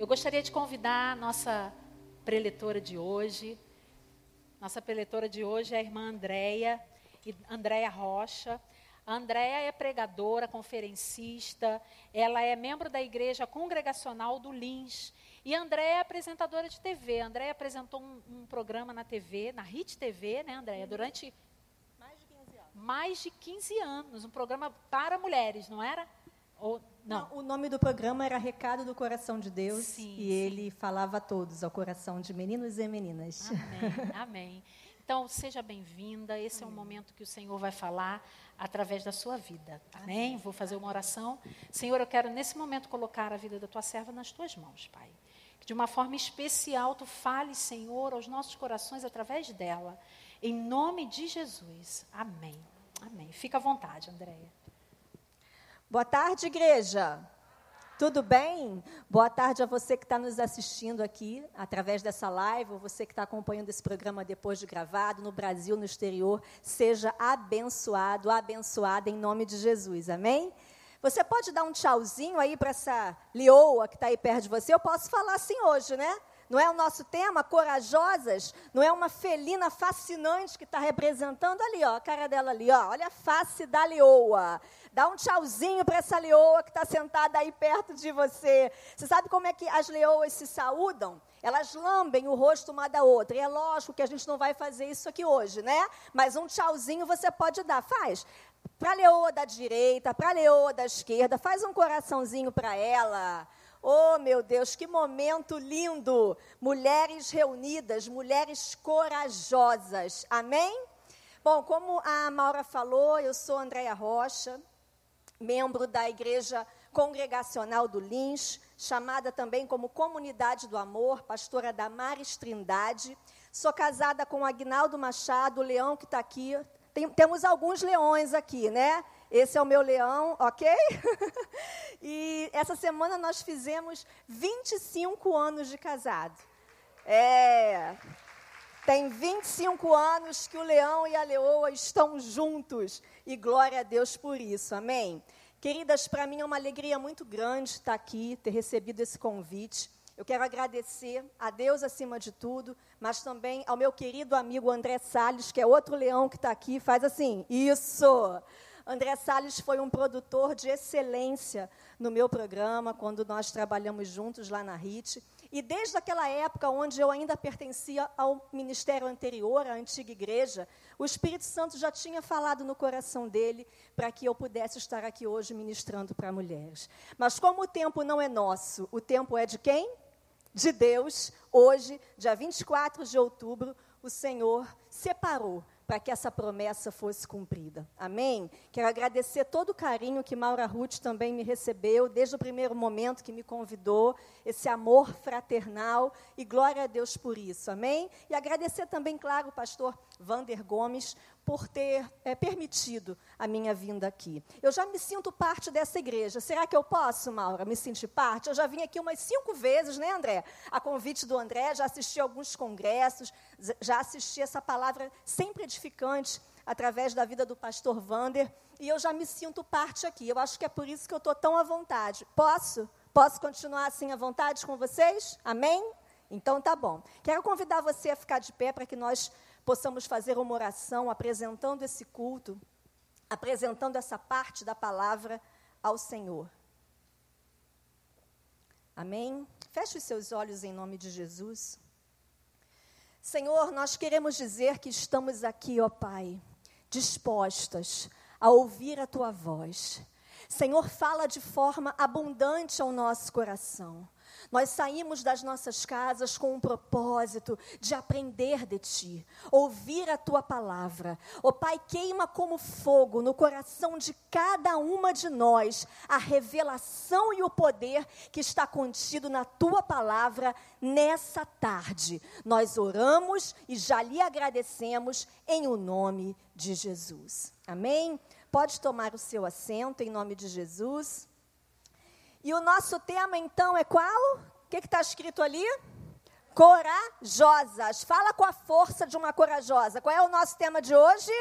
Eu gostaria de convidar a nossa preletora de hoje. Nossa preletora de hoje é a irmã Andréia, Andréia Rocha. A Andréia é pregadora, conferencista, ela é membro da igreja congregacional do Lins. E a Andréia é apresentadora de TV. A Andréia apresentou um, um, programa na TV, na HIT TV, né, Andréia? Durante mais de 15 anos. Mais de 15 anos. Um programa para mulheres, não era? Ou, não. não. o nome do programa era Recado do Coração de Deus. Sim, e sim. ele falava a todos, ao coração de meninos e meninas. Amém, amém. Então, seja bem-vinda. Esse amém. é um momento que o Senhor vai falar através da sua vida. Amém? amém? Vou fazer uma oração. Senhor, eu quero nesse momento colocar a vida da tua serva nas tuas mãos, Pai. Que de uma forma especial tu fales, Senhor, aos nossos corações através dela. Em nome de Jesus. Amém. Amém. Fica à vontade, Andréia. Boa tarde, igreja. Tudo bem? Boa tarde a você que está nos assistindo aqui através dessa live, ou você que está acompanhando esse programa depois de gravado, no Brasil, no exterior. Seja abençoado, abençoada em nome de Jesus. Amém? Você pode dar um tchauzinho aí para essa leoa que está aí perto de você? Eu posso falar assim hoje, né? Não é o nosso tema, corajosas? Não é uma felina fascinante que está representando ali, ó, a cara dela ali, ó. Olha a face da leoa. Dá um tchauzinho para essa leoa que está sentada aí perto de você. Você sabe como é que as leoas se saúdam? Elas lambem o rosto uma da outra. E é lógico que a gente não vai fazer isso aqui hoje, né? Mas um tchauzinho você pode dar. Faz. Para a leoa da direita, para a leoa da esquerda, faz um coraçãozinho para ela. Oh, meu Deus, que momento lindo! Mulheres reunidas, mulheres corajosas. Amém? Bom, como a Maura falou, eu sou Andréia Rocha, membro da Igreja Congregacional do Lins, chamada também como Comunidade do Amor, pastora Damares Trindade. Sou casada com Agnaldo Machado, o leão que está aqui. Tem, temos alguns leões aqui, né? Esse é o meu leão, ok? e essa semana nós fizemos 25 anos de casado. É. Tem 25 anos que o leão e a leoa estão juntos. E glória a Deus por isso. Amém? Queridas, para mim é uma alegria muito grande estar aqui, ter recebido esse convite. Eu quero agradecer a Deus acima de tudo, mas também ao meu querido amigo André Salles, que é outro leão que está aqui, faz assim, isso. André Salles foi um produtor de excelência no meu programa, quando nós trabalhamos juntos lá na RIT. E desde aquela época, onde eu ainda pertencia ao ministério anterior, à antiga igreja, o Espírito Santo já tinha falado no coração dele para que eu pudesse estar aqui hoje ministrando para mulheres. Mas como o tempo não é nosso, o tempo é de quem? De Deus. Hoje, dia 24 de outubro, o Senhor separou para que essa promessa fosse cumprida. Amém? Quero agradecer todo o carinho que Maura Ruth também me recebeu, desde o primeiro momento que me convidou, esse amor fraternal, e glória a Deus por isso. Amém? E agradecer também, claro, o pastor Vander Gomes por ter é, permitido a minha vinda aqui. Eu já me sinto parte dessa igreja. Será que eu posso, Maura, me sentir parte? Eu já vim aqui umas cinco vezes, né, André? A convite do André, já assisti alguns congressos, já assisti essa palavra sempre edificante através da vida do pastor Vander, e eu já me sinto parte aqui. Eu acho que é por isso que eu estou tão à vontade. Posso? Posso continuar assim à vontade com vocês? Amém? Então tá bom. Quero convidar você a ficar de pé para que nós possamos fazer uma oração apresentando esse culto, apresentando essa parte da palavra ao Senhor. Amém? Feche os seus olhos em nome de Jesus. Senhor, nós queremos dizer que estamos aqui, ó Pai, dispostas a ouvir a tua voz. Senhor, fala de forma abundante ao nosso coração. Nós saímos das nossas casas com um propósito de aprender de Ti, ouvir a Tua palavra. Oh, Pai, queima como fogo no coração de cada uma de nós a revelação e o poder que está contido na Tua palavra nessa tarde. Nós oramos e já lhe agradecemos em o nome de Jesus. Amém? Pode tomar o seu assento em nome de Jesus. E o nosso tema então é qual? O que está escrito ali? Corajosas. Fala com a força de uma corajosa. Qual é o nosso tema de hoje?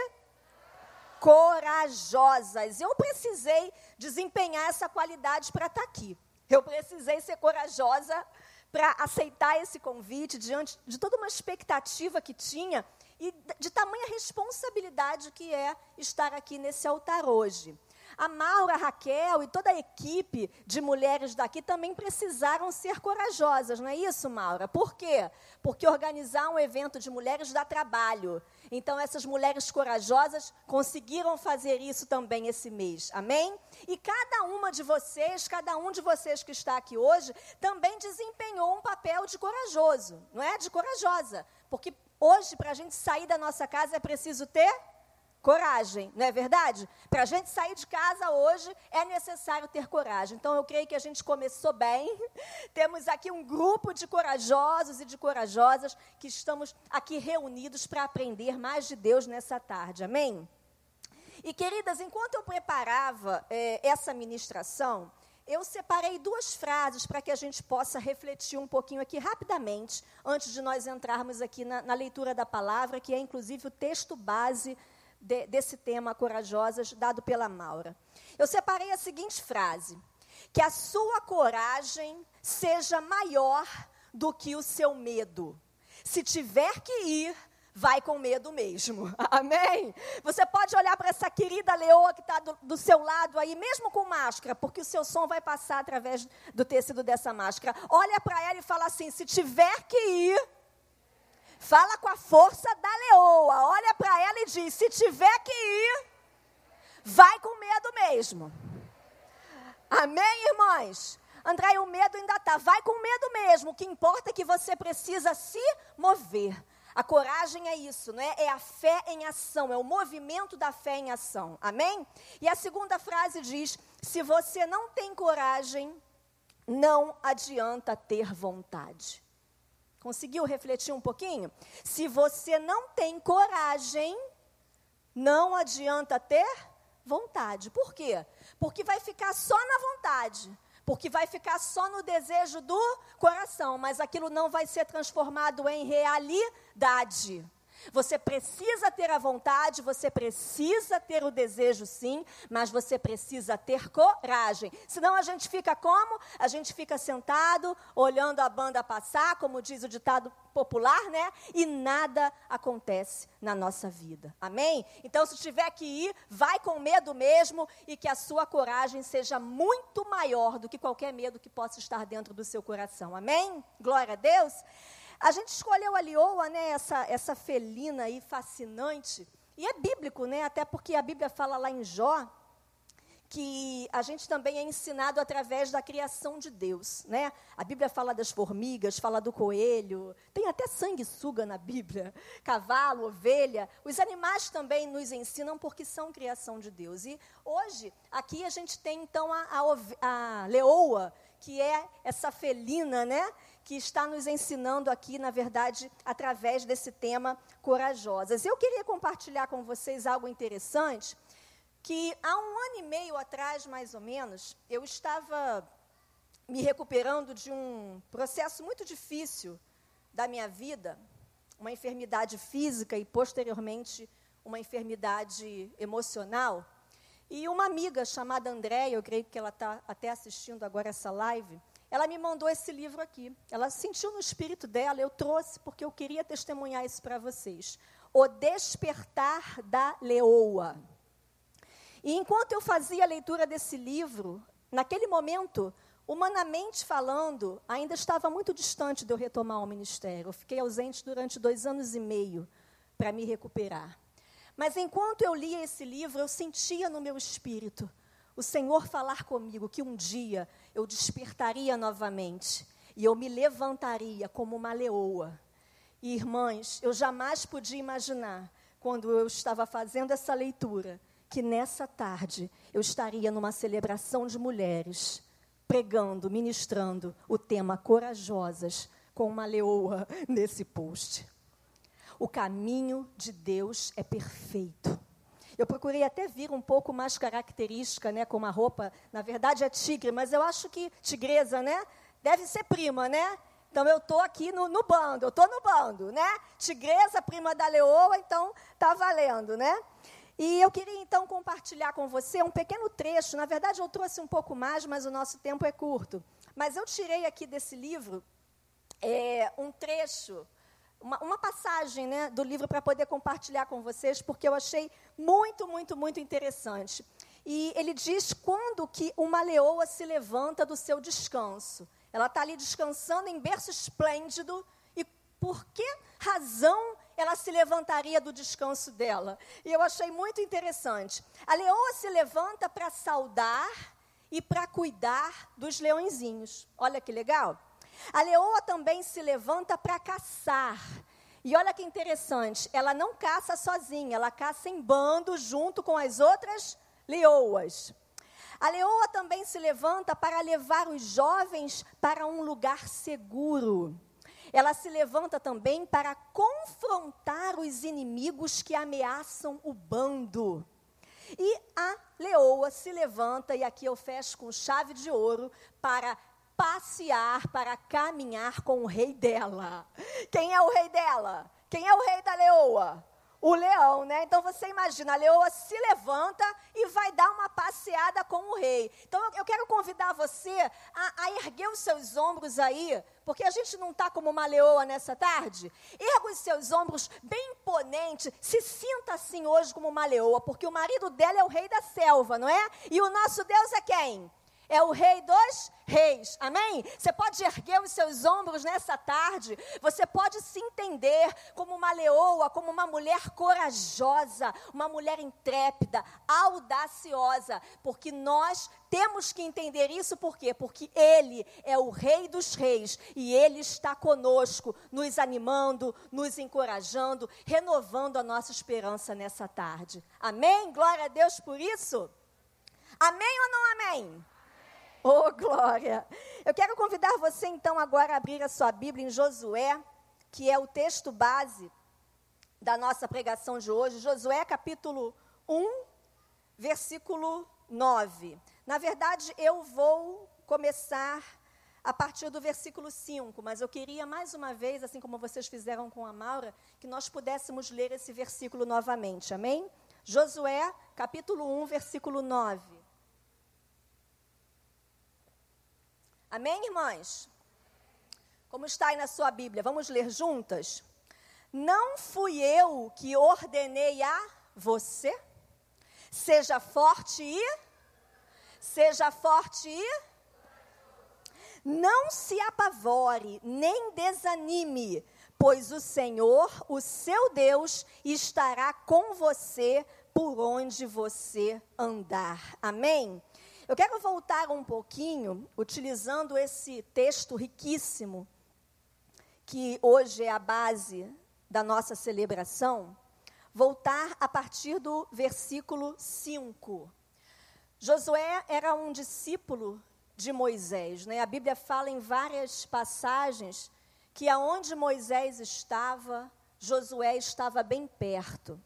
Corajosas. Eu precisei desempenhar essa qualidade para estar tá aqui. Eu precisei ser corajosa para aceitar esse convite diante de toda uma expectativa que tinha e de tamanha responsabilidade que é estar aqui nesse altar hoje. A Maura, a Raquel e toda a equipe de mulheres daqui também precisaram ser corajosas, não é isso, Maura? Por quê? Porque organizar um evento de mulheres dá trabalho. Então, essas mulheres corajosas conseguiram fazer isso também esse mês. Amém? E cada uma de vocês, cada um de vocês que está aqui hoje, também desempenhou um papel de corajoso, não é? De corajosa. Porque hoje, para a gente sair da nossa casa, é preciso ter coragem, não é verdade? Para a gente sair de casa hoje é necessário ter coragem. Então eu creio que a gente começou bem. Temos aqui um grupo de corajosos e de corajosas que estamos aqui reunidos para aprender mais de Deus nessa tarde. Amém? E queridas, enquanto eu preparava é, essa ministração, eu separei duas frases para que a gente possa refletir um pouquinho aqui rapidamente, antes de nós entrarmos aqui na, na leitura da palavra, que é inclusive o texto base de, desse tema Corajosas, dado pela Maura. Eu separei a seguinte frase: que a sua coragem seja maior do que o seu medo. Se tiver que ir, vai com medo mesmo. Amém? Você pode olhar para essa querida leoa que está do, do, seu lado aí, mesmo com máscara, porque o seu som vai passar através do tecido dessa máscara. Olha para ela e fala assim: se tiver que ir, Fala com a força da leoa. Olha para ela e diz: se tiver que ir, vai com medo mesmo. Amém, irmãs? André, o medo ainda está. Vai com medo mesmo. O que importa é que você precisa se mover. A coragem é isso, não é? É a fé em ação, é o movimento da fé em ação. Amém? E a segunda frase diz: se você não tem coragem, não adianta ter vontade. Conseguiu refletir um pouquinho? Se você não tem coragem, não adianta ter vontade. Por quê? Porque vai ficar só na vontade. Porque vai ficar só no desejo do coração, mas aquilo não vai ser transformado em realidade. Você precisa ter a vontade, você precisa ter o desejo, sim, mas você precisa ter coragem. Senão a gente fica como? A gente fica sentado, olhando a banda passar, como diz o ditado popular, né? E nada acontece na nossa vida. Amém? Então, se tiver que ir, vai com medo mesmo e que a sua coragem seja muito maior do que qualquer medo que possa estar dentro do seu coração. Amém? Glória a Deus. A gente escolheu a lioa, né, essa, essa felina aí fascinante, e é bíblico, né, até porque a Bíblia fala lá em Jó que a gente também é ensinado através da criação de Deus, né? A Bíblia fala das formigas, fala do coelho, tem até sanguessuga na Bíblia, cavalo, ovelha. Os animais também nos ensinam porque são criação de Deus. E hoje, aqui a gente tem então a, a, a leoa, que é essa felina, né? Que está nos ensinando aqui, na verdade, através desse tema corajosas. Eu queria compartilhar com vocês algo interessante, que há um ano e meio atrás, mais ou menos, eu estava me recuperando de um processo muito difícil da minha vida, uma enfermidade física e posteriormente uma enfermidade emocional. E uma amiga chamada Andréia, eu creio que ela está até assistindo agora essa live, ela me mandou esse livro aqui. Ela sentiu no espírito dela, eu trouxe porque eu queria testemunhar isso para vocês. O Despertar da Leoa. E enquanto eu fazia a leitura desse livro, naquele momento, humanamente falando, ainda estava muito distante de eu retomar o ministério. Eu fiquei ausente durante dois anos e meio para me recuperar. Mas enquanto eu lia esse livro, eu sentia no meu espírito o Senhor falar comigo que um dia eu despertaria novamente e eu me levantaria como uma leoa. E, irmãs, eu jamais podia imaginar, quando eu estava fazendo essa leitura, que nessa tarde eu estaria numa celebração de mulheres, pregando, ministrando o tema Corajosas com uma leoa nesse post. O caminho de Deus é perfeito. Eu procurei até vir um pouco mais característica, né, com uma roupa, na verdade é tigre, mas eu acho que tigresa, né? Deve ser prima, né? Então eu estou aqui no, no, bando, eu estou no bando, né? Tigresa, prima da leoa, então tá valendo, né? E eu queria então compartilhar com você um pequeno trecho. Na verdade, eu trouxe um pouco mais, mas o nosso tempo é curto. Mas eu tirei aqui desse livro é, um trecho, uma, uma passagem né, do livro para poder compartilhar com vocês, porque eu achei muito, muito, muito interessante. E ele diz quando que uma leoa se levanta do seu descanso. Ela está ali descansando em berço esplêndido. E por que razão ela se levantaria do descanso dela? E eu achei muito interessante. A leoa se levanta para saudar e para cuidar dos leõezinhos. Olha que legal. A leoa também se levanta para caçar. E olha que interessante, ela não caça sozinha, ela caça em bando junto com as outras leoas. A leoa também se levanta para levar os jovens para um lugar seguro. Ela se levanta também para confrontar os inimigos que ameaçam o bando. E a leoa se levanta, e aqui eu fecho com chave de ouro, para passear, para caminhar com o rei dela. Quem é o rei dela? Quem é o rei da leoa? o leão, né? Então você imagina, a leoa se levanta e vai dar uma passeada com o rei. Então eu, quero convidar você a, a, erguer os seus ombros aí, porque a gente não está como uma leoa nessa tarde. Erga os seus ombros bem imponente, se sinta assim hoje como uma leoa, porque o marido dela é o rei da selva, não é? E o nosso Deus é quem? É o Rei dos Reis. Amém? Você pode erguer os seus ombros nessa tarde. Você pode se entender como uma leoa, como uma mulher corajosa, uma mulher intrépida, audaciosa, porque nós temos que entender isso por quê? Porque ele é o Rei dos Reis e ele está conosco, nos animando, nos encorajando, renovando a nossa esperança nessa tarde. Amém? Glória a Deus por isso. Amém ou não amém? Oh, glória! Eu quero convidar você então agora a abrir a sua Bíblia em Josué, que é o texto base da nossa pregação de hoje. Josué capítulo 1, versículo 9. Na verdade, eu vou começar a partir do versículo 5, mas eu queria mais uma vez, assim como vocês fizeram com a Maura, que nós pudéssemos ler esse versículo novamente. Amém? Josué, capítulo 1, versículo 9. Amém, irmãs? Como está aí na sua Bíblia? Vamos ler juntas? Não fui eu que ordenei a você? Seja forte e seja forte e não se apavore, nem desanime, pois o Senhor, o seu Deus, estará com você por onde você andar. Amém? Eu quero voltar um pouquinho, utilizando esse texto riquíssimo, que hoje é a base da nossa celebração, voltar a partir do versículo 5. Josué era um discípulo de Moisés. Né? A Bíblia fala em várias passagens que aonde Moisés estava, Josué estava bem perto.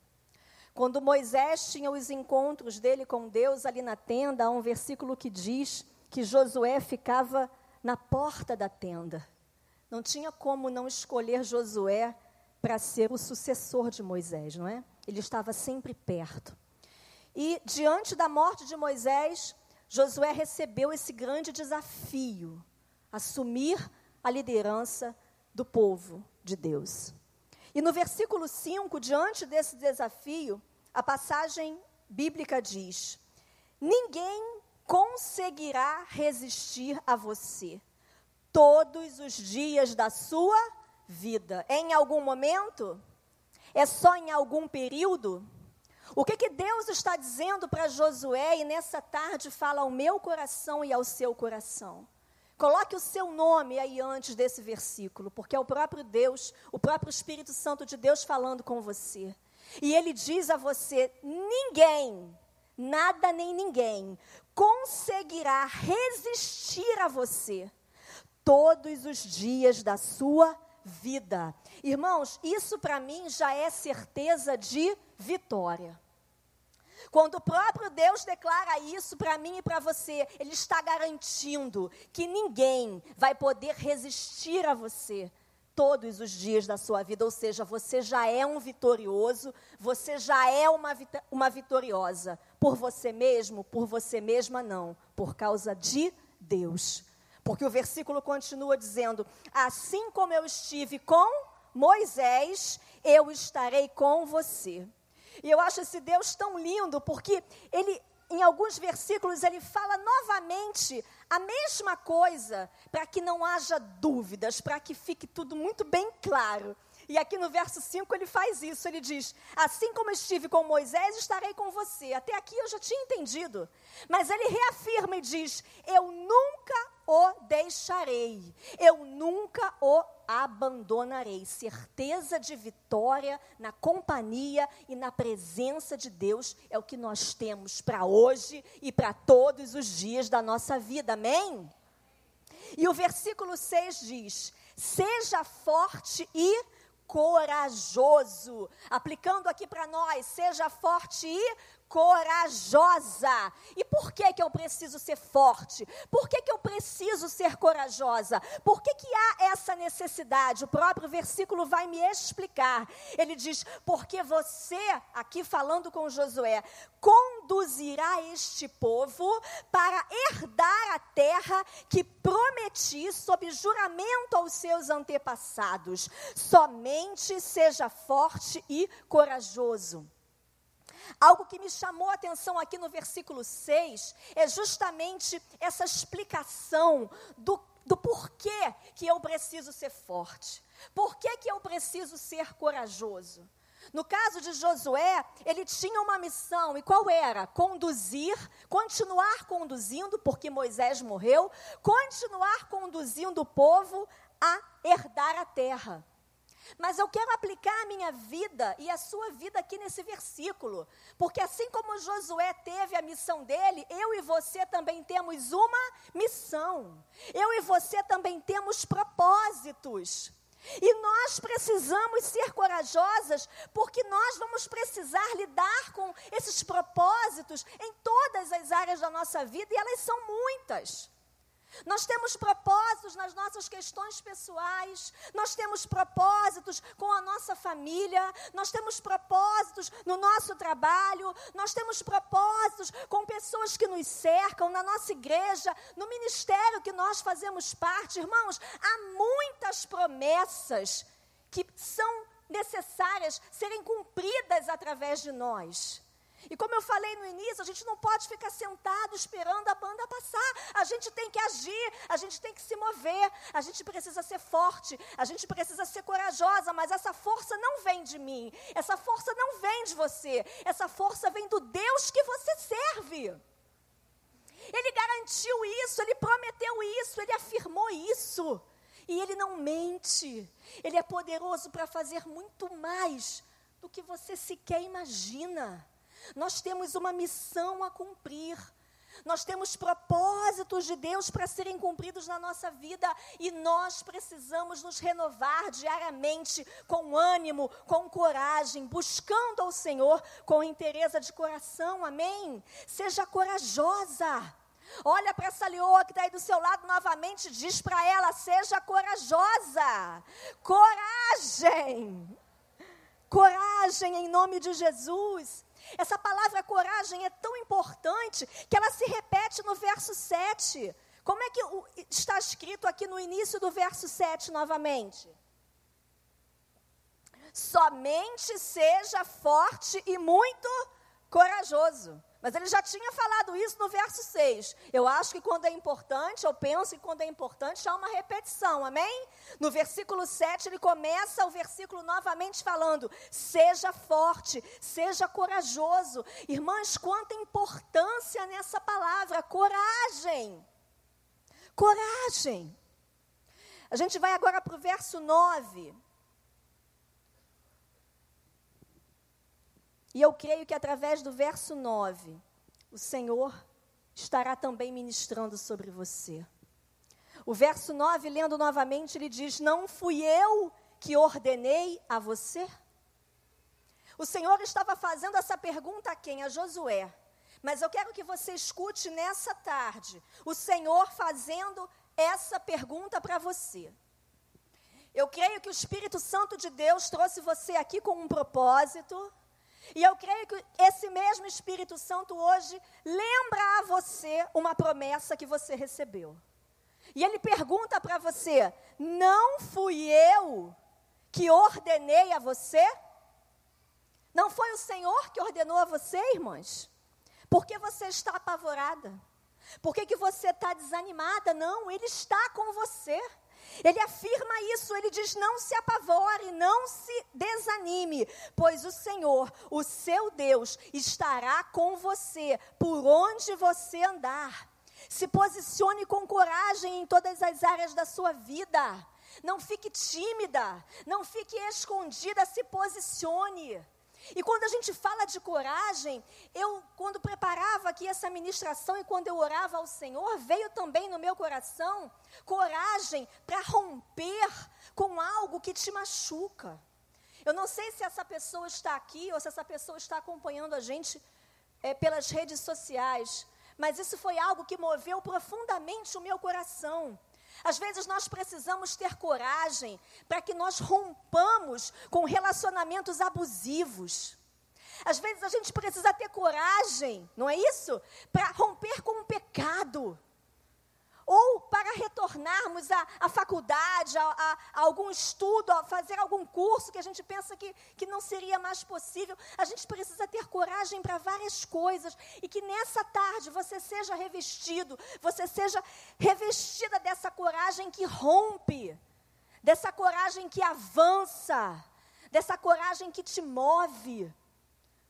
Quando Moisés tinha os encontros dele com Deus ali na tenda, há um versículo que diz que Josué ficava na porta da tenda. Não tinha como não escolher Josué para ser o sucessor de Moisés, não é? Ele estava sempre perto. E diante da morte de Moisés, Josué recebeu esse grande desafio: assumir a liderança do povo de Deus. E no versículo 5, diante desse desafio, a passagem bíblica diz: Ninguém conseguirá resistir a você todos os dias da sua vida. Em algum momento? É só em algum período? O que, que Deus está dizendo para Josué e nessa tarde fala ao meu coração e ao seu coração? Coloque o seu nome aí antes desse versículo, porque é o próprio Deus, o próprio Espírito Santo de Deus falando com você. E ele diz a você: ninguém, nada nem ninguém, conseguirá resistir a você todos os dias da sua vida. Irmãos, isso para mim já é certeza de vitória. Quando o próprio Deus declara isso para mim e para você, Ele está garantindo que ninguém vai poder resistir a você todos os dias da sua vida. Ou seja, você já é um vitorioso, você já é uma, uma vitoriosa. Por você mesmo, por você mesma, não. Por causa de Deus. Porque o versículo continua dizendo: Assim como eu estive com Moisés, eu estarei com você. E eu acho esse Deus tão lindo, porque ele, em alguns versículos, ele fala novamente a mesma coisa, para que não haja dúvidas, para que fique tudo muito bem claro. E aqui no verso 5 ele faz isso, ele diz: Assim como estive com Moisés, estarei com você. Até aqui eu já tinha entendido. Mas ele reafirma e diz: Eu nunca o deixarei, eu nunca o abandonarei. Certeza de vitória na companhia e na presença de Deus é o que nós temos para hoje e para todos os dias da nossa vida, amém? E o versículo 6 diz: Seja forte e corajoso. Aplicando aqui para nós, seja forte e corajosa. E por que, que eu preciso ser forte? Por que, que eu preciso ser corajosa? Por que, que há essa necessidade? O próprio versículo vai me explicar. Ele diz: Porque você, aqui falando com Josué, conduzirá este povo para herdar a terra que prometi sob juramento aos seus antepassados. Somente seja forte e corajoso. Algo que me chamou a atenção aqui no versículo 6 é justamente essa explicação do, do porquê que eu preciso ser forte. Por que, que eu preciso ser corajoso? No caso de Josué, ele tinha uma missão, e qual era? Conduzir, continuar conduzindo, porque Moisés morreu, continuar conduzindo o povo a herdar a terra. Mas eu quero aplicar a minha vida e a sua vida aqui nesse versículo. Porque assim como Josué teve a missão dele, eu e você também temos uma missão. Eu e você também temos propósitos. E nós precisamos ser corajosas, porque nós vamos precisar lidar com esses propósitos em todas as áreas da nossa vida, e elas são muitas. Nós temos propósitos nas nossas questões pessoais, nós temos propósitos com a nossa família, nós temos propósitos no nosso trabalho, nós temos propósitos com pessoas que nos cercam, na nossa igreja, no ministério que nós fazemos parte. Irmãos, há muitas promessas que são necessárias serem cumpridas através de nós. E como eu falei no início, a gente não pode ficar sentado esperando a banda passar. A gente tem que agir, a gente tem que se mover, a gente precisa ser forte, a gente precisa ser corajosa, mas essa força não vem de mim, essa força não vem de você, essa força vem do Deus que você serve. Ele garantiu isso, ele prometeu isso, ele afirmou isso. E ele não mente. Ele é poderoso para fazer muito mais do que você sequer imagina. Nós temos uma missão a cumprir. Nós temos propósitos de Deus para serem cumpridos na nossa vida e nós precisamos nos renovar diariamente com ânimo, com coragem, buscando ao Senhor com interesse de coração. Amém? Seja corajosa. Olha para essa leoa que está aí do seu lado novamente, diz para ela: seja corajosa. Coragem. Coragem em nome de Jesus. Essa palavra coragem é tão importante que ela se repete no verso 7. Como é que está escrito aqui no início do verso 7 novamente? Somente seja forte e muito corajoso. Mas ele já tinha falado isso no verso 6. Eu acho que quando é importante, eu penso que quando é importante há uma repetição, amém? No versículo 7, ele começa o versículo novamente falando: seja forte, seja corajoso. Irmãs, quanta importância nessa palavra, coragem. Coragem. A gente vai agora para o verso 9. E eu creio que através do verso 9, o Senhor estará também ministrando sobre você. O verso 9, lendo novamente, ele diz: Não fui eu que ordenei a você? O Senhor estava fazendo essa pergunta a quem? A Josué. Mas eu quero que você escute nessa tarde o Senhor fazendo essa pergunta para você. Eu creio que o Espírito Santo de Deus trouxe você aqui com um propósito e eu creio que esse mesmo Espírito Santo hoje lembra a você uma promessa que você recebeu. E ele pergunta para você: Não fui eu que ordenei a você? Não foi o Senhor que ordenou a você, irmãs? Por que você está apavorada? Por que, que você está desanimada? Não, Ele está com você. Ele afirma isso, ele diz: não se apavore, não se desanime, pois o Senhor, o seu Deus, estará com você por onde você andar. Se posicione com coragem em todas as áreas da sua vida. Não fique tímida, não fique escondida, se posicione. E quando a gente fala de coragem, eu, quando preparava aqui essa ministração e quando eu orava ao Senhor, veio também no meu coração coragem para romper com algo que te machuca. Eu não sei se essa pessoa está aqui ou se essa pessoa está acompanhando a gente é, pelas redes sociais, mas isso foi algo que moveu profundamente o meu coração. Às vezes nós precisamos ter coragem para que nós rompamos com relacionamentos abusivos. Às vezes a gente precisa ter coragem, não é isso? Para romper com o pecado ou para retornarmos à, à faculdade, a, a, a, algum estudo, a fazer algum curso que a gente pensa que, que não seria mais possível. A gente precisa ter coragem para várias coisas e que nessa tarde você seja revestido, você seja revestida dessa coragem que rompe, dessa coragem que avança, dessa coragem que te move.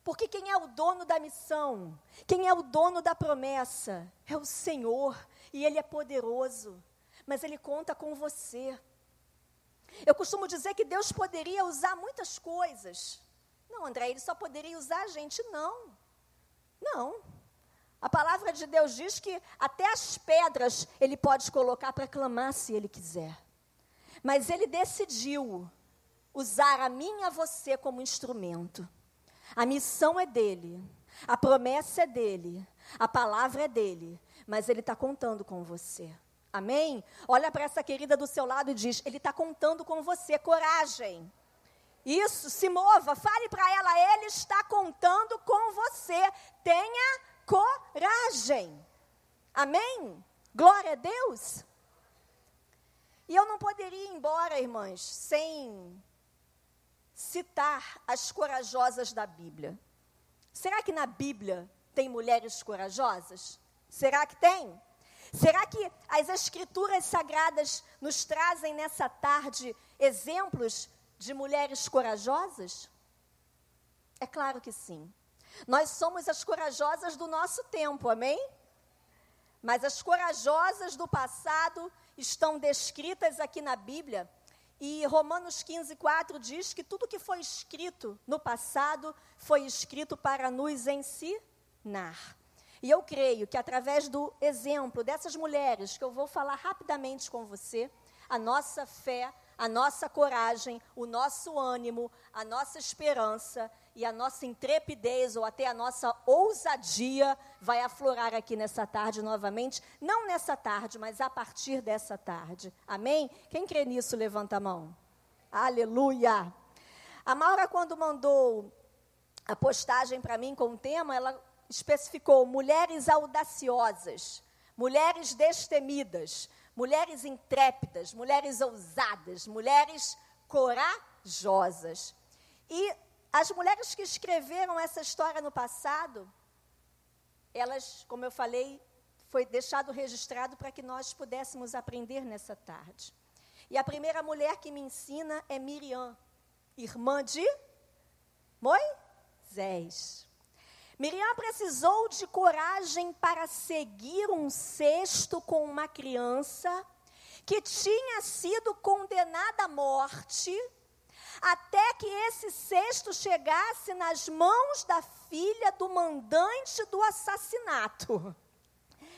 Porque quem é o dono da missão, quem é o dono da promessa, é o Senhor e Ele é poderoso, mas Ele conta com você. Eu costumo dizer que Deus poderia usar muitas coisas. Não, André, Ele só poderia usar a gente, não. Não. A palavra de Deus diz que até as pedras Ele pode colocar para clamar se Ele quiser. Mas Ele decidiu usar a mim e a você como instrumento. A missão é dele, a promessa é dele, a palavra é dele mas Ele está contando com você. Amém? Olha para essa querida do seu lado e diz: Ele está contando com você. Coragem. Isso, se mova, fale para ela: Ele está contando com você. Tenha coragem. Amém? Glória a Deus. E eu não poderia ir embora, irmãs, sem citar as corajosas da Bíblia. Será que na Bíblia tem mulheres corajosas? Será que tem? Será que as Escrituras Sagradas nos trazem nessa tarde exemplos de mulheres corajosas? É claro que sim. Nós somos as corajosas do nosso tempo, amém? Mas as corajosas do passado estão descritas aqui na Bíblia. E Romanos 15, 4 diz que tudo que foi escrito no passado foi escrito para nos ensinar. E eu creio que através do exemplo dessas mulheres, que eu vou falar rapidamente com você, a nossa fé, a nossa coragem, o nosso ânimo, a nossa esperança e a nossa intrepidez ou até a nossa ousadia vai aflorar aqui nessa tarde novamente. Não nessa tarde, mas a partir dessa tarde. Amém? Quem crê nisso, levanta a mão. Aleluia! A Maura, quando mandou a postagem para mim com o tema, ela especificou mulheres audaciosas, mulheres destemidas, mulheres intrépidas, mulheres ousadas, mulheres corajosas. E as mulheres que escreveram essa história no passado, elas, como eu falei, foi deixado registrado para que nós pudéssemos aprender nessa tarde. E a primeira mulher que me ensina é Miriam, irmã de Moisés. Miriam precisou de coragem para seguir um cesto com uma criança que tinha sido condenada à morte, até que esse cesto chegasse nas mãos da filha do mandante do assassinato.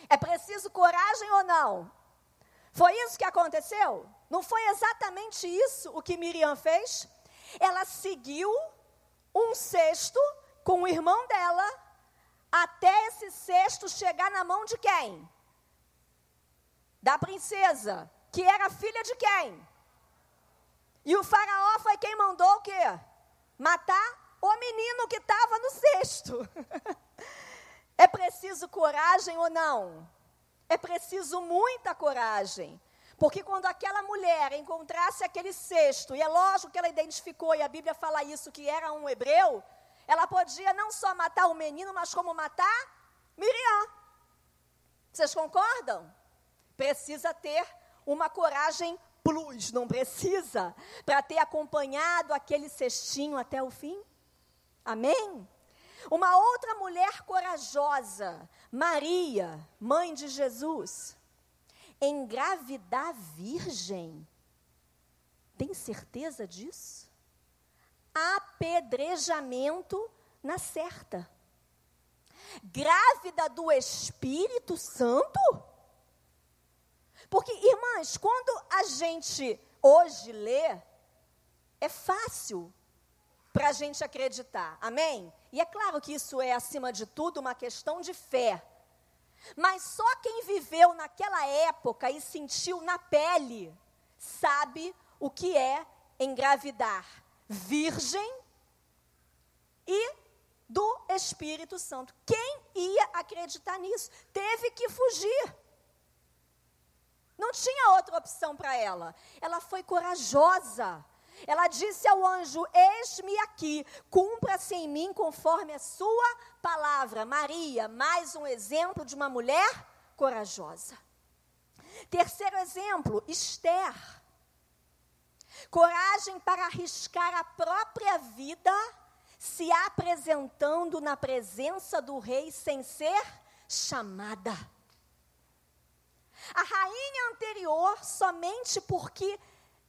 É preciso coragem ou não? Foi isso que aconteceu? Não foi exatamente isso o que Miriam fez? Ela seguiu um cesto com o irmão dela até esse cesto chegar na mão de quem? Da princesa, que era filha de quem? E o faraó foi quem mandou o quê? Matar o menino que estava no cesto. é preciso coragem ou não? É preciso muita coragem. Porque quando aquela mulher encontrasse aquele cesto, e é lógico que ela identificou, e a Bíblia fala isso, que era um hebreu, ela podia não só matar o menino, mas como matar Miriam. Vocês concordam? Precisa ter uma coragem plus, não precisa? Para ter acompanhado aquele cestinho até o fim? Amém? Uma outra mulher corajosa, Maria, mãe de Jesus, engravidar virgem. Tem certeza disso? Apedrejamento na certa. Grávida do Espírito Santo? Porque, irmãs, quando a gente hoje lê, é fácil para a gente acreditar, amém? E é claro que isso é, acima de tudo, uma questão de fé. Mas só quem viveu naquela época e sentiu na pele sabe o que é engravidar virgem e do Espírito Santo. Quem ia acreditar nisso? Teve que fugir. Não tinha outra opção para ela. Ela foi corajosa. Ela disse ao anjo: Eis-me aqui, cumpra-se em mim conforme a sua palavra. Maria, mais um exemplo de uma mulher corajosa. Terceiro exemplo, Esther. Coragem para arriscar a própria vida, se apresentando na presença do rei sem ser chamada. A rainha anterior, somente porque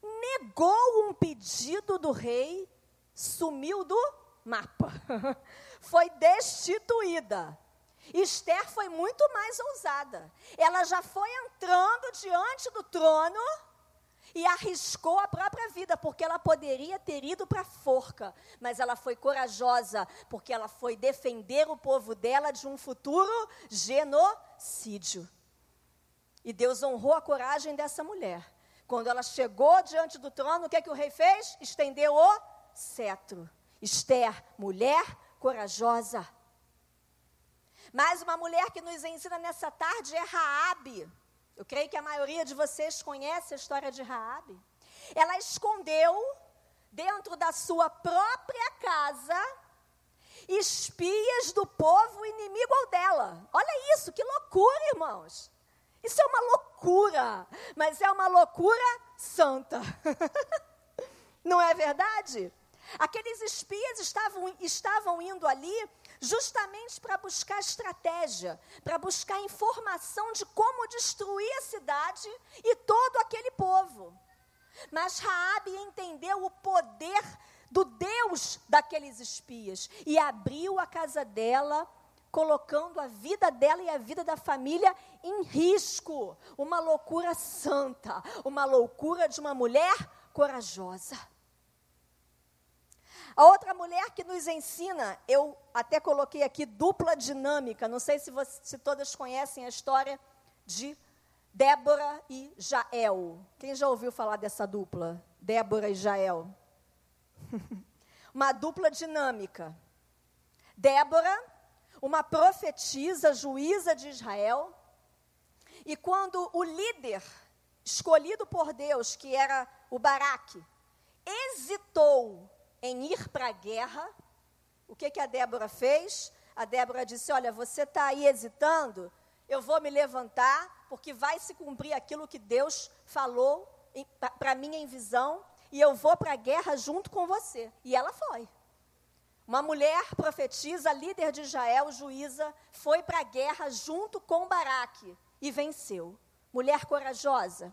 negou um pedido do rei, sumiu do mapa. foi destituída. Esther foi muito mais ousada. Ela já foi entrando diante do trono e arriscou a própria vida, porque ela poderia ter ido para a forca, mas ela foi corajosa, porque ela foi defender o povo dela de um futuro genocídio. E Deus honrou a coragem dessa mulher. Quando ela chegou diante do trono, o que, é que o rei fez? Estendeu o cetro. Esther, mulher corajosa. Mais uma mulher que nos ensina nessa tarde é Raabe. Eu creio que a maioria de vocês conhece a história de Raabe. Ela escondeu dentro da sua própria casa espias do povo inimigo ao dela. Olha isso, que loucura, irmãos. Isso é uma loucura, mas é uma loucura santa. Não é verdade? Aqueles espias estavam, estavam indo ali justamente para buscar estratégia, para buscar informação de como destruir a cidade e todo aquele povo. Mas Raabe entendeu o poder do Deus daqueles espias e abriu a casa dela, colocando a vida dela e a vida da família em risco. Uma loucura santa, uma loucura de uma mulher corajosa. A outra mulher que nos ensina, eu até coloquei aqui dupla dinâmica, não sei se, você, se todas conhecem a história de Débora e Jael. Quem já ouviu falar dessa dupla? Débora e Jael. uma dupla dinâmica. Débora, uma profetisa, juíza de Israel, e quando o líder escolhido por Deus, que era o Baraque, hesitou em ir para a guerra, o que, que a Débora fez? A Débora disse: Olha, você está aí hesitando, eu vou me levantar, porque vai se cumprir aquilo que Deus falou para mim em visão, e eu vou para a guerra junto com você. E ela foi. Uma mulher profetisa, líder de Israel, juíza, foi para a guerra junto com Baraque e venceu. Mulher corajosa.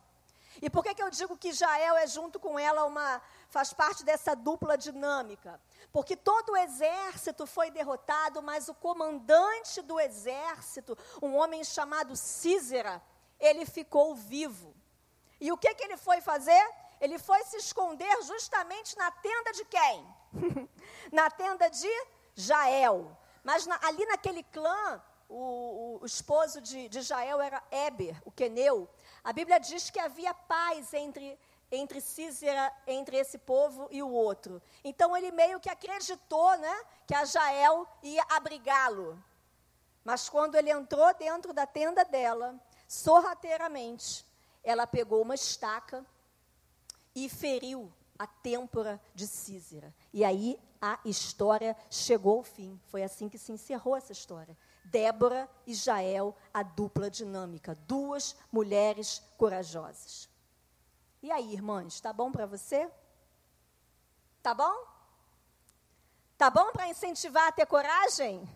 E por que, que eu digo que Jael é junto com ela uma faz parte dessa dupla dinâmica? Porque todo o exército foi derrotado, mas o comandante do exército, um homem chamado Císera, ele ficou vivo. E o que, que ele foi fazer? Ele foi se esconder justamente na tenda de quem? na tenda de Jael. Mas na, ali naquele clã, o, o, esposo de, de Jael era Eber, o queneu. A Bíblia diz que havia paz entre entre Císera, entre esse povo e o outro. Então ele meio que acreditou, né, que a Jael ia abrigá-lo. Mas quando ele entrou dentro da tenda dela, sorrateiramente, ela pegou uma estaca e feriu a têmpora de Císera. E aí a história chegou ao fim. Foi assim que se encerrou essa história. Débora e Jael, a dupla dinâmica, duas mulheres corajosas. E aí, irmãs, tá bom para você? Tá bom? Tá bom para incentivar a ter coragem?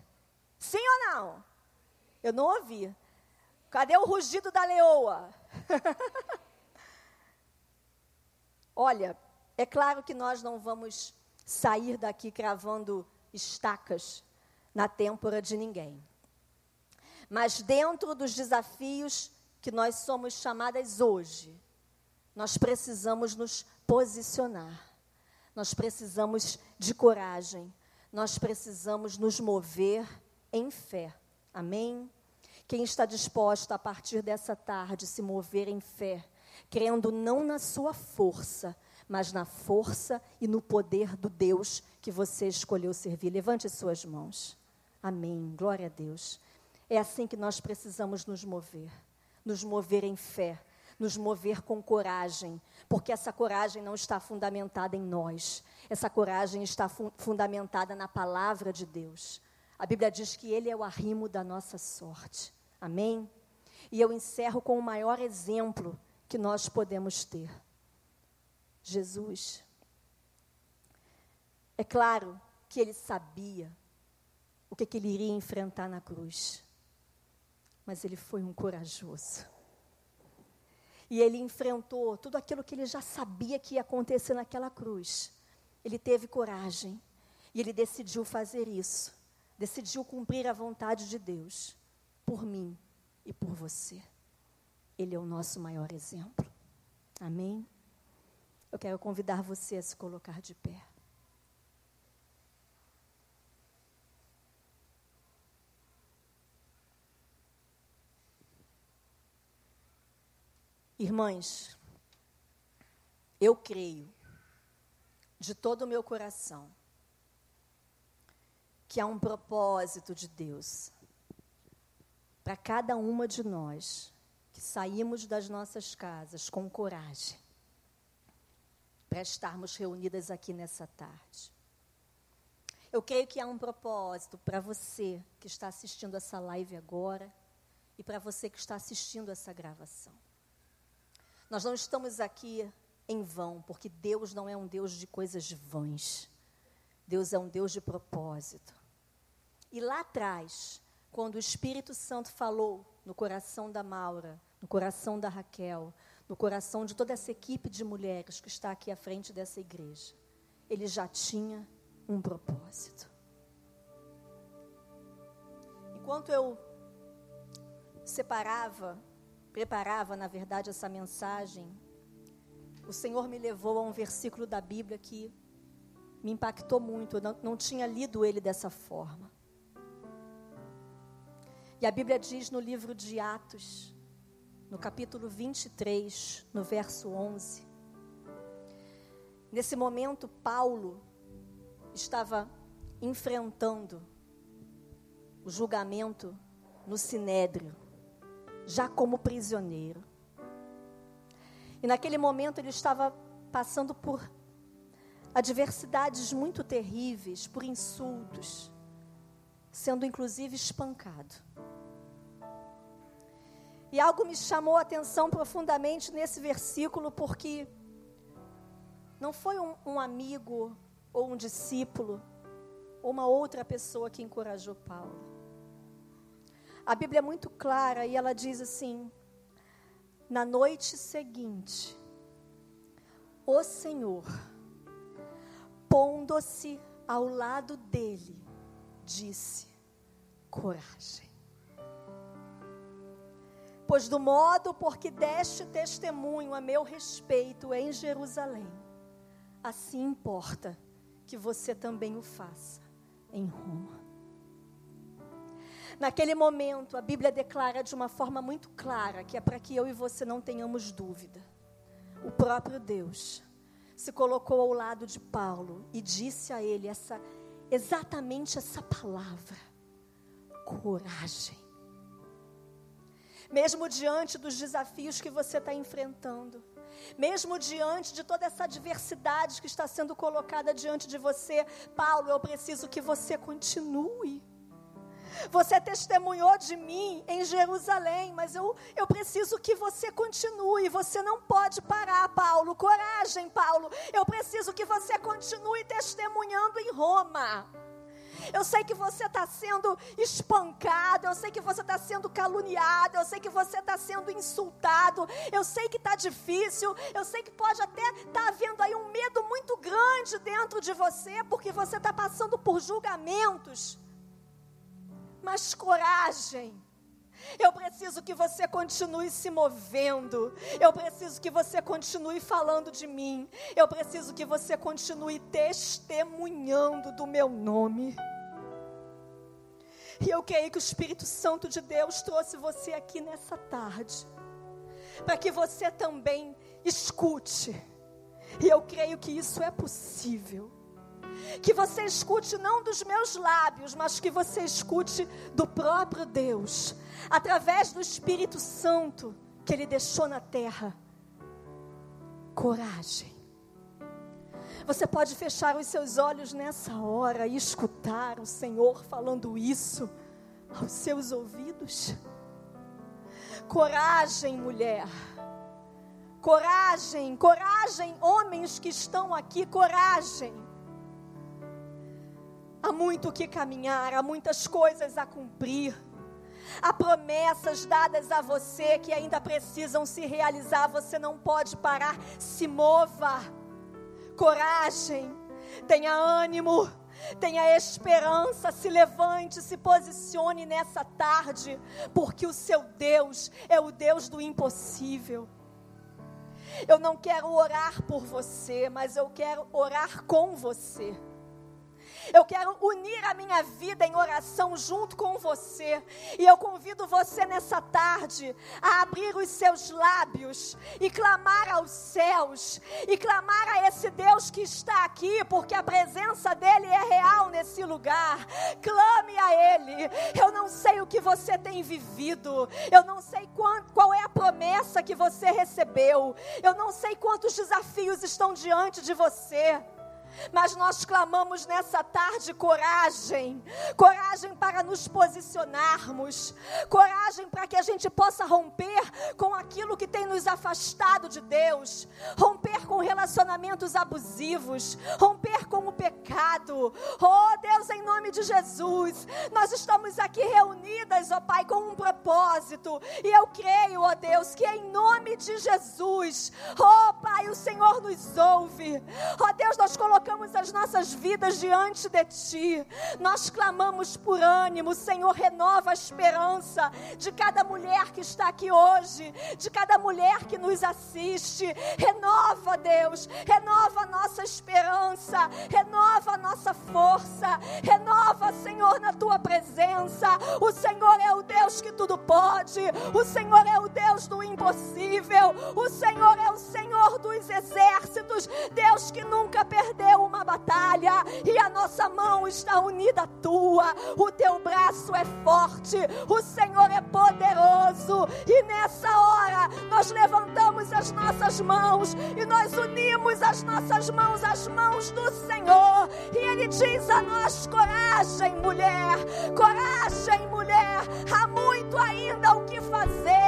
Sim ou não? Eu não ouvi. Cadê o rugido da leoa? Olha, é claro que nós não vamos sair daqui cravando estacas na têmpora de ninguém. Mas dentro dos desafios que nós somos chamadas hoje, nós precisamos nos posicionar. Nós precisamos de coragem. Nós precisamos nos mover em fé. Amém? Quem está disposto a partir dessa tarde se mover em fé, crendo não na sua força, mas na força e no poder do Deus que você escolheu servir. Levante suas mãos. Amém. Glória a Deus. É assim que nós precisamos nos mover. Nos mover em fé, nos mover com coragem, porque essa coragem não está fundamentada em nós. Essa coragem está fu fundamentada na palavra de Deus. A Bíblia diz que Ele é o arrimo da nossa sorte. Amém? E eu encerro com o maior exemplo que nós podemos ter. Jesus. É claro que ele sabia o que, que ele iria enfrentar na cruz, mas ele foi um corajoso. E ele enfrentou tudo aquilo que ele já sabia que ia acontecer naquela cruz. Ele teve coragem e ele decidiu fazer isso. Decidiu cumprir a vontade de Deus por mim e por você. Ele é o nosso maior exemplo. Amém? Eu quero convidar você a se colocar de pé. Irmãs, eu creio de todo o meu coração que há um propósito de Deus para cada uma de nós que saímos das nossas casas com coragem para estarmos reunidas aqui nessa tarde. Eu creio que há um propósito para você que está assistindo essa live agora e para você que está assistindo essa gravação. Nós não estamos aqui em vão, porque Deus não é um Deus de coisas vãs. Deus é um Deus de propósito. E lá atrás, quando o Espírito Santo falou no coração da Maura, no coração da Raquel, no coração de toda essa equipe de mulheres que está aqui à frente dessa igreja. Ele já tinha um propósito. Enquanto eu separava, preparava, na verdade, essa mensagem, o Senhor me levou a um versículo da Bíblia que me impactou muito. Eu não, não tinha lido ele dessa forma. E a Bíblia diz no livro de Atos, no capítulo 23, no verso 11. Nesse momento, Paulo estava enfrentando o julgamento no Sinédrio, já como prisioneiro. E naquele momento ele estava passando por adversidades muito terríveis, por insultos, sendo inclusive espancado. E algo me chamou a atenção profundamente nesse versículo, porque não foi um, um amigo ou um discípulo ou uma outra pessoa que encorajou Paulo. A Bíblia é muito clara e ela diz assim: na noite seguinte, o Senhor, pondo-se ao lado dele, disse: coragem pois do modo por que deste testemunho a meu respeito em Jerusalém, assim importa que você também o faça em Roma. Naquele momento, a Bíblia declara de uma forma muito clara que é para que eu e você não tenhamos dúvida. O próprio Deus se colocou ao lado de Paulo e disse a ele essa exatamente essa palavra: coragem. mesmo diante dos desafios que você está enfrentando, mesmo diante de toda essa adversidade que está sendo colocada diante de você, Paulo, eu preciso que você continue. Você testemunhou de mim em Jerusalém, mas eu, eu preciso que você continue. Você não pode parar, Paulo. Coragem, Paulo. Eu preciso que você continue testemunhando em Roma. Eu sei que você está sendo espancado, eu sei que você está sendo caluniado, eu sei que você está sendo insultado, eu sei que está difícil, eu sei que pode até estar tá havendo aí um medo muito grande dentro de você, porque você está passando por julgamentos. Mas coragem. Eu preciso que você continue se movendo. Eu preciso que você continue falando de mim. Eu preciso que você continue testemunhando do meu nome. E eu creio que o Espírito Santo de Deus trouxe você aqui nessa tarde, para que você também escute. E eu creio que isso é possível. Que você escute não dos meus lábios, mas que você escute do próprio Deus, através do Espírito Santo que Ele deixou na terra. Coragem. Você pode fechar os seus olhos nessa hora e escutar o Senhor falando isso aos seus ouvidos. Coragem, mulher. Coragem, coragem, homens que estão aqui, coragem. Há muito o que caminhar, há muitas coisas a cumprir. Há promessas dadas a você que ainda precisam se realizar. Você não pode parar. Se mova coragem, tenha ânimo, tenha esperança, se levante, se posicione nessa tarde, porque o seu Deus é o Deus do impossível. Eu não quero orar por você, mas eu quero orar com você. Eu quero unir a minha vida em oração junto com você. E eu convido você nessa tarde a abrir os seus lábios e clamar aos céus e clamar a esse Deus que está aqui, porque a presença dele é real nesse lugar. Clame a ele. Eu não sei o que você tem vivido. Eu não sei qual, é a promessa que você recebeu. Eu não sei quantos desafios estão diante de você. Mas nós clamamos nessa tarde coragem, coragem para nos posicionarmos, coragem para que a gente possa romper com aquilo que tem nos afastado de Deus, romper com relacionamentos abusivos, romper com o pecado. Oh Deus, em nome de Jesus, nós estamos aqui reunidas, ó oh, Pai, com um propósito, e eu creio, ó oh, Deus, que em nome de Jesus, oh Pai, o Senhor nos ouve. Ó Deus, nós colocamos colocamos as nossas vidas diante de Ti. Nós clamamos por ânimo, Senhor, renova a esperança de cada mulher que está aqui hoje, de cada mulher que nos assiste. Renova, Deus, renova a nossa esperança, renova a nossa força, renova, Senhor, na Tua presença. O Senhor é o Deus que tudo pode, o Senhor é o Deus do impossível, o Senhor é o Senhor dos exércitos, Deus que nunca perdeu uma batalha e a nossa mão está unida à tua. O teu braço é forte, o Senhor é poderoso. E nessa hora nós levantamos as nossas mãos e nós unimos as nossas mãos às mãos do Senhor. E Ele diz a nós: coragem, mulher, coragem, mulher. Há muito ainda o que fazer.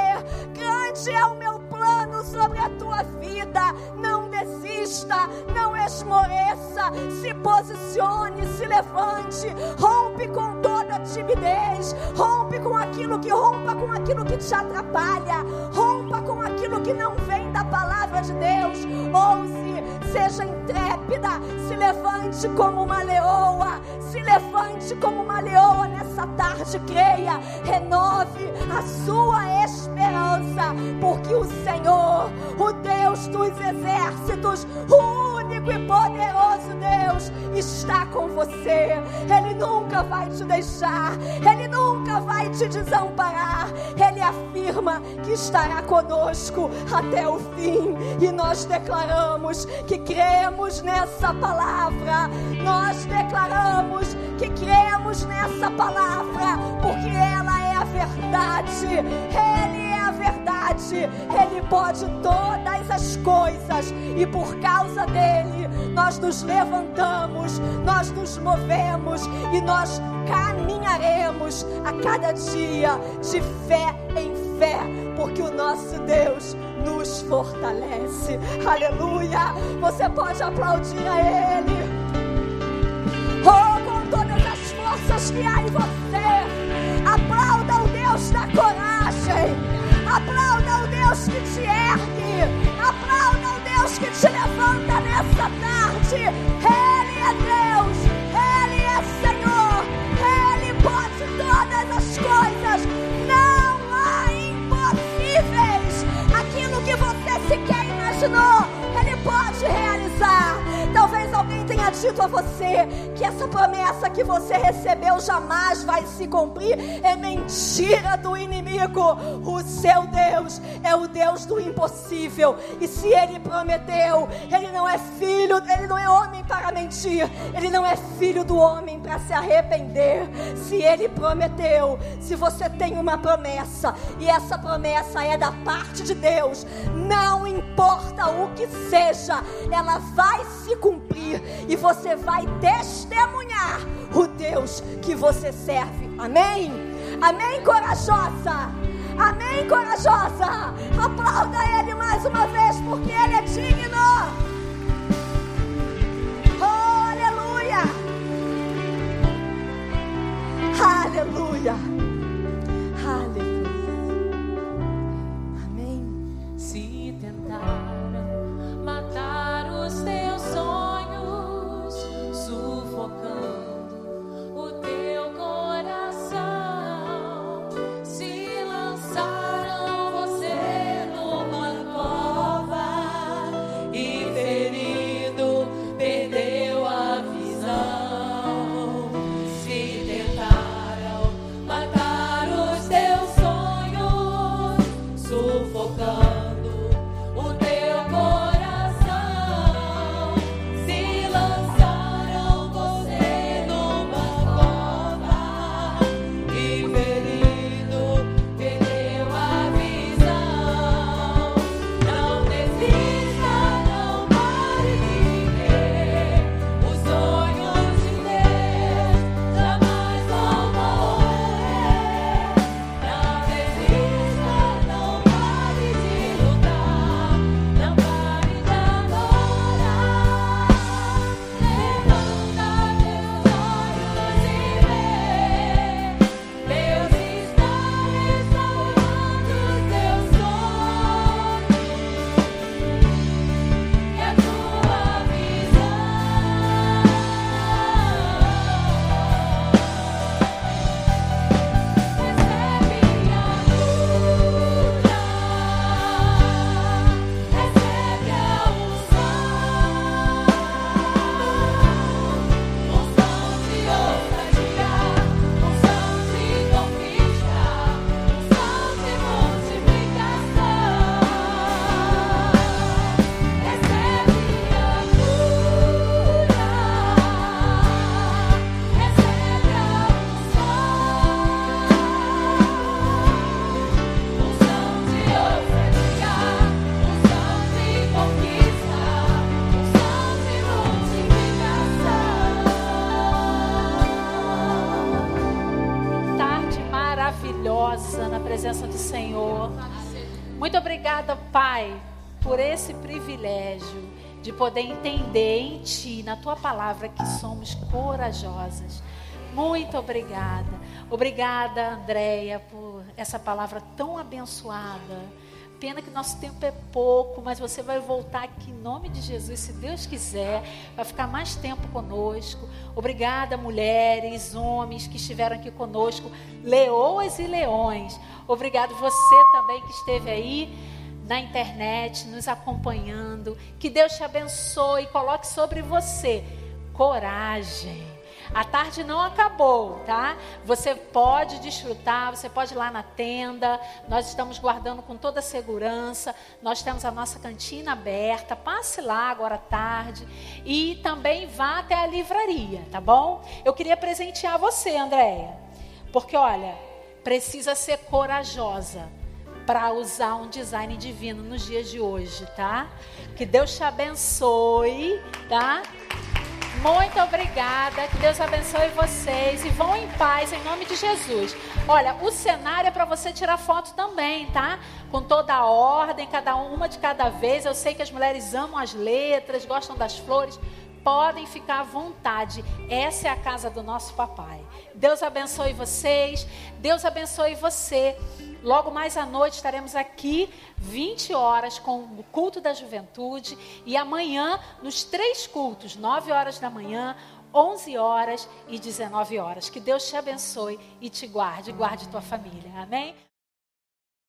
Grande é o meu plano sobre a tua vida. Não desista, não esmoreça. Se posicione, se levante. Rompe com toda timidez. Rompe com aquilo que rompa com aquilo que te atrapalha. Rompa com aquilo que não vem da palavra de Deus. Ouse, seja intrépida. Se levante como uma leoa. Se levante como uma leoa nessa tarde. Creia, renove a sua esperança, porque o Senhor Senhor, o Deus dos exércitos, o único e poderoso Deus, está com você. Ele nunca vai te deixar, ele nunca vai te desamparar. Ele afirma que estará conosco até o fim. E nós declaramos que cremos nessa palavra. Nós declaramos que cremos nessa palavra, porque ela verdade. Ele é a verdade. Ele pode todas as coisas. E por causa dele, nós nos levantamos, nós nos movemos e nós caminharemos a cada dia de fé em fé, porque o nosso Deus nos fortalece. Aleluia! Você pode aplaudir a Ele. Oh, com todas as forças que há em você. Deus que te ergue. Aplauda o Deus que te levanta nessa tarde. Ele é Deus. Ele é Senhor. Ele pode todas as coisas. Alguém tenha dito a você que essa promessa que você recebeu jamais vai se cumprir. É mentira do inimigo. O seu Deus é o Deus do impossível. E se ele prometeu, ele não é filho, ele não é homem para mentir. Ele não é filho do homem para se arrepender. Se ele prometeu, se você tem uma promessa e essa promessa é da parte de Deus, não importa o que seja, ela vai se cumprir e você vai testemunhar o Deus que você serve. Amém? Amém, corajosa? Amém, corajosa? Aplauda Ele mais uma vez, porque Ele é digno. Poder entender em Ti, na Tua palavra, que somos corajosas. Muito obrigada. Obrigada, Andréia, por essa palavra tão abençoada. Pena que nosso tempo é pouco, mas você vai voltar aqui em nome de Jesus, se Deus quiser. Vai ficar mais tempo conosco. Obrigada, mulheres, homens que estiveram aqui conosco, leoas e leões. Obrigado você também que esteve aí na internet, nos acompanhando. Que Deus te abençoe e coloque sobre você coragem. A tarde não acabou, tá? Você pode desfrutar, você pode ir lá na tenda. Nós estamos guardando com toda segurança. Nós temos a nossa cantina aberta. Passe lá agora à tarde e também vá até a livraria, tá bom? Eu queria presentear você, Andréia. Porque olha, precisa ser corajosa para usar um design divino nos dias de hoje, tá? Que Deus te abençoe, tá? Muito obrigada, que Deus abençoe vocês e vão em paz em nome de Jesus. Olha, o cenário é para você tirar foto também, tá? Com toda a ordem, cada uma de cada vez. Eu sei que as mulheres amam as letras, gostam das flores. Podem ficar à vontade. Essa é a casa do nosso papai. Deus abençoe vocês. Deus abençoe você. Logo mais à noite estaremos aqui, 20 horas, com o culto da juventude. E amanhã, nos três cultos, 9 horas da manhã, 11 horas e 19 horas. Que Deus te abençoe e te guarde, guarde tua família. Amém?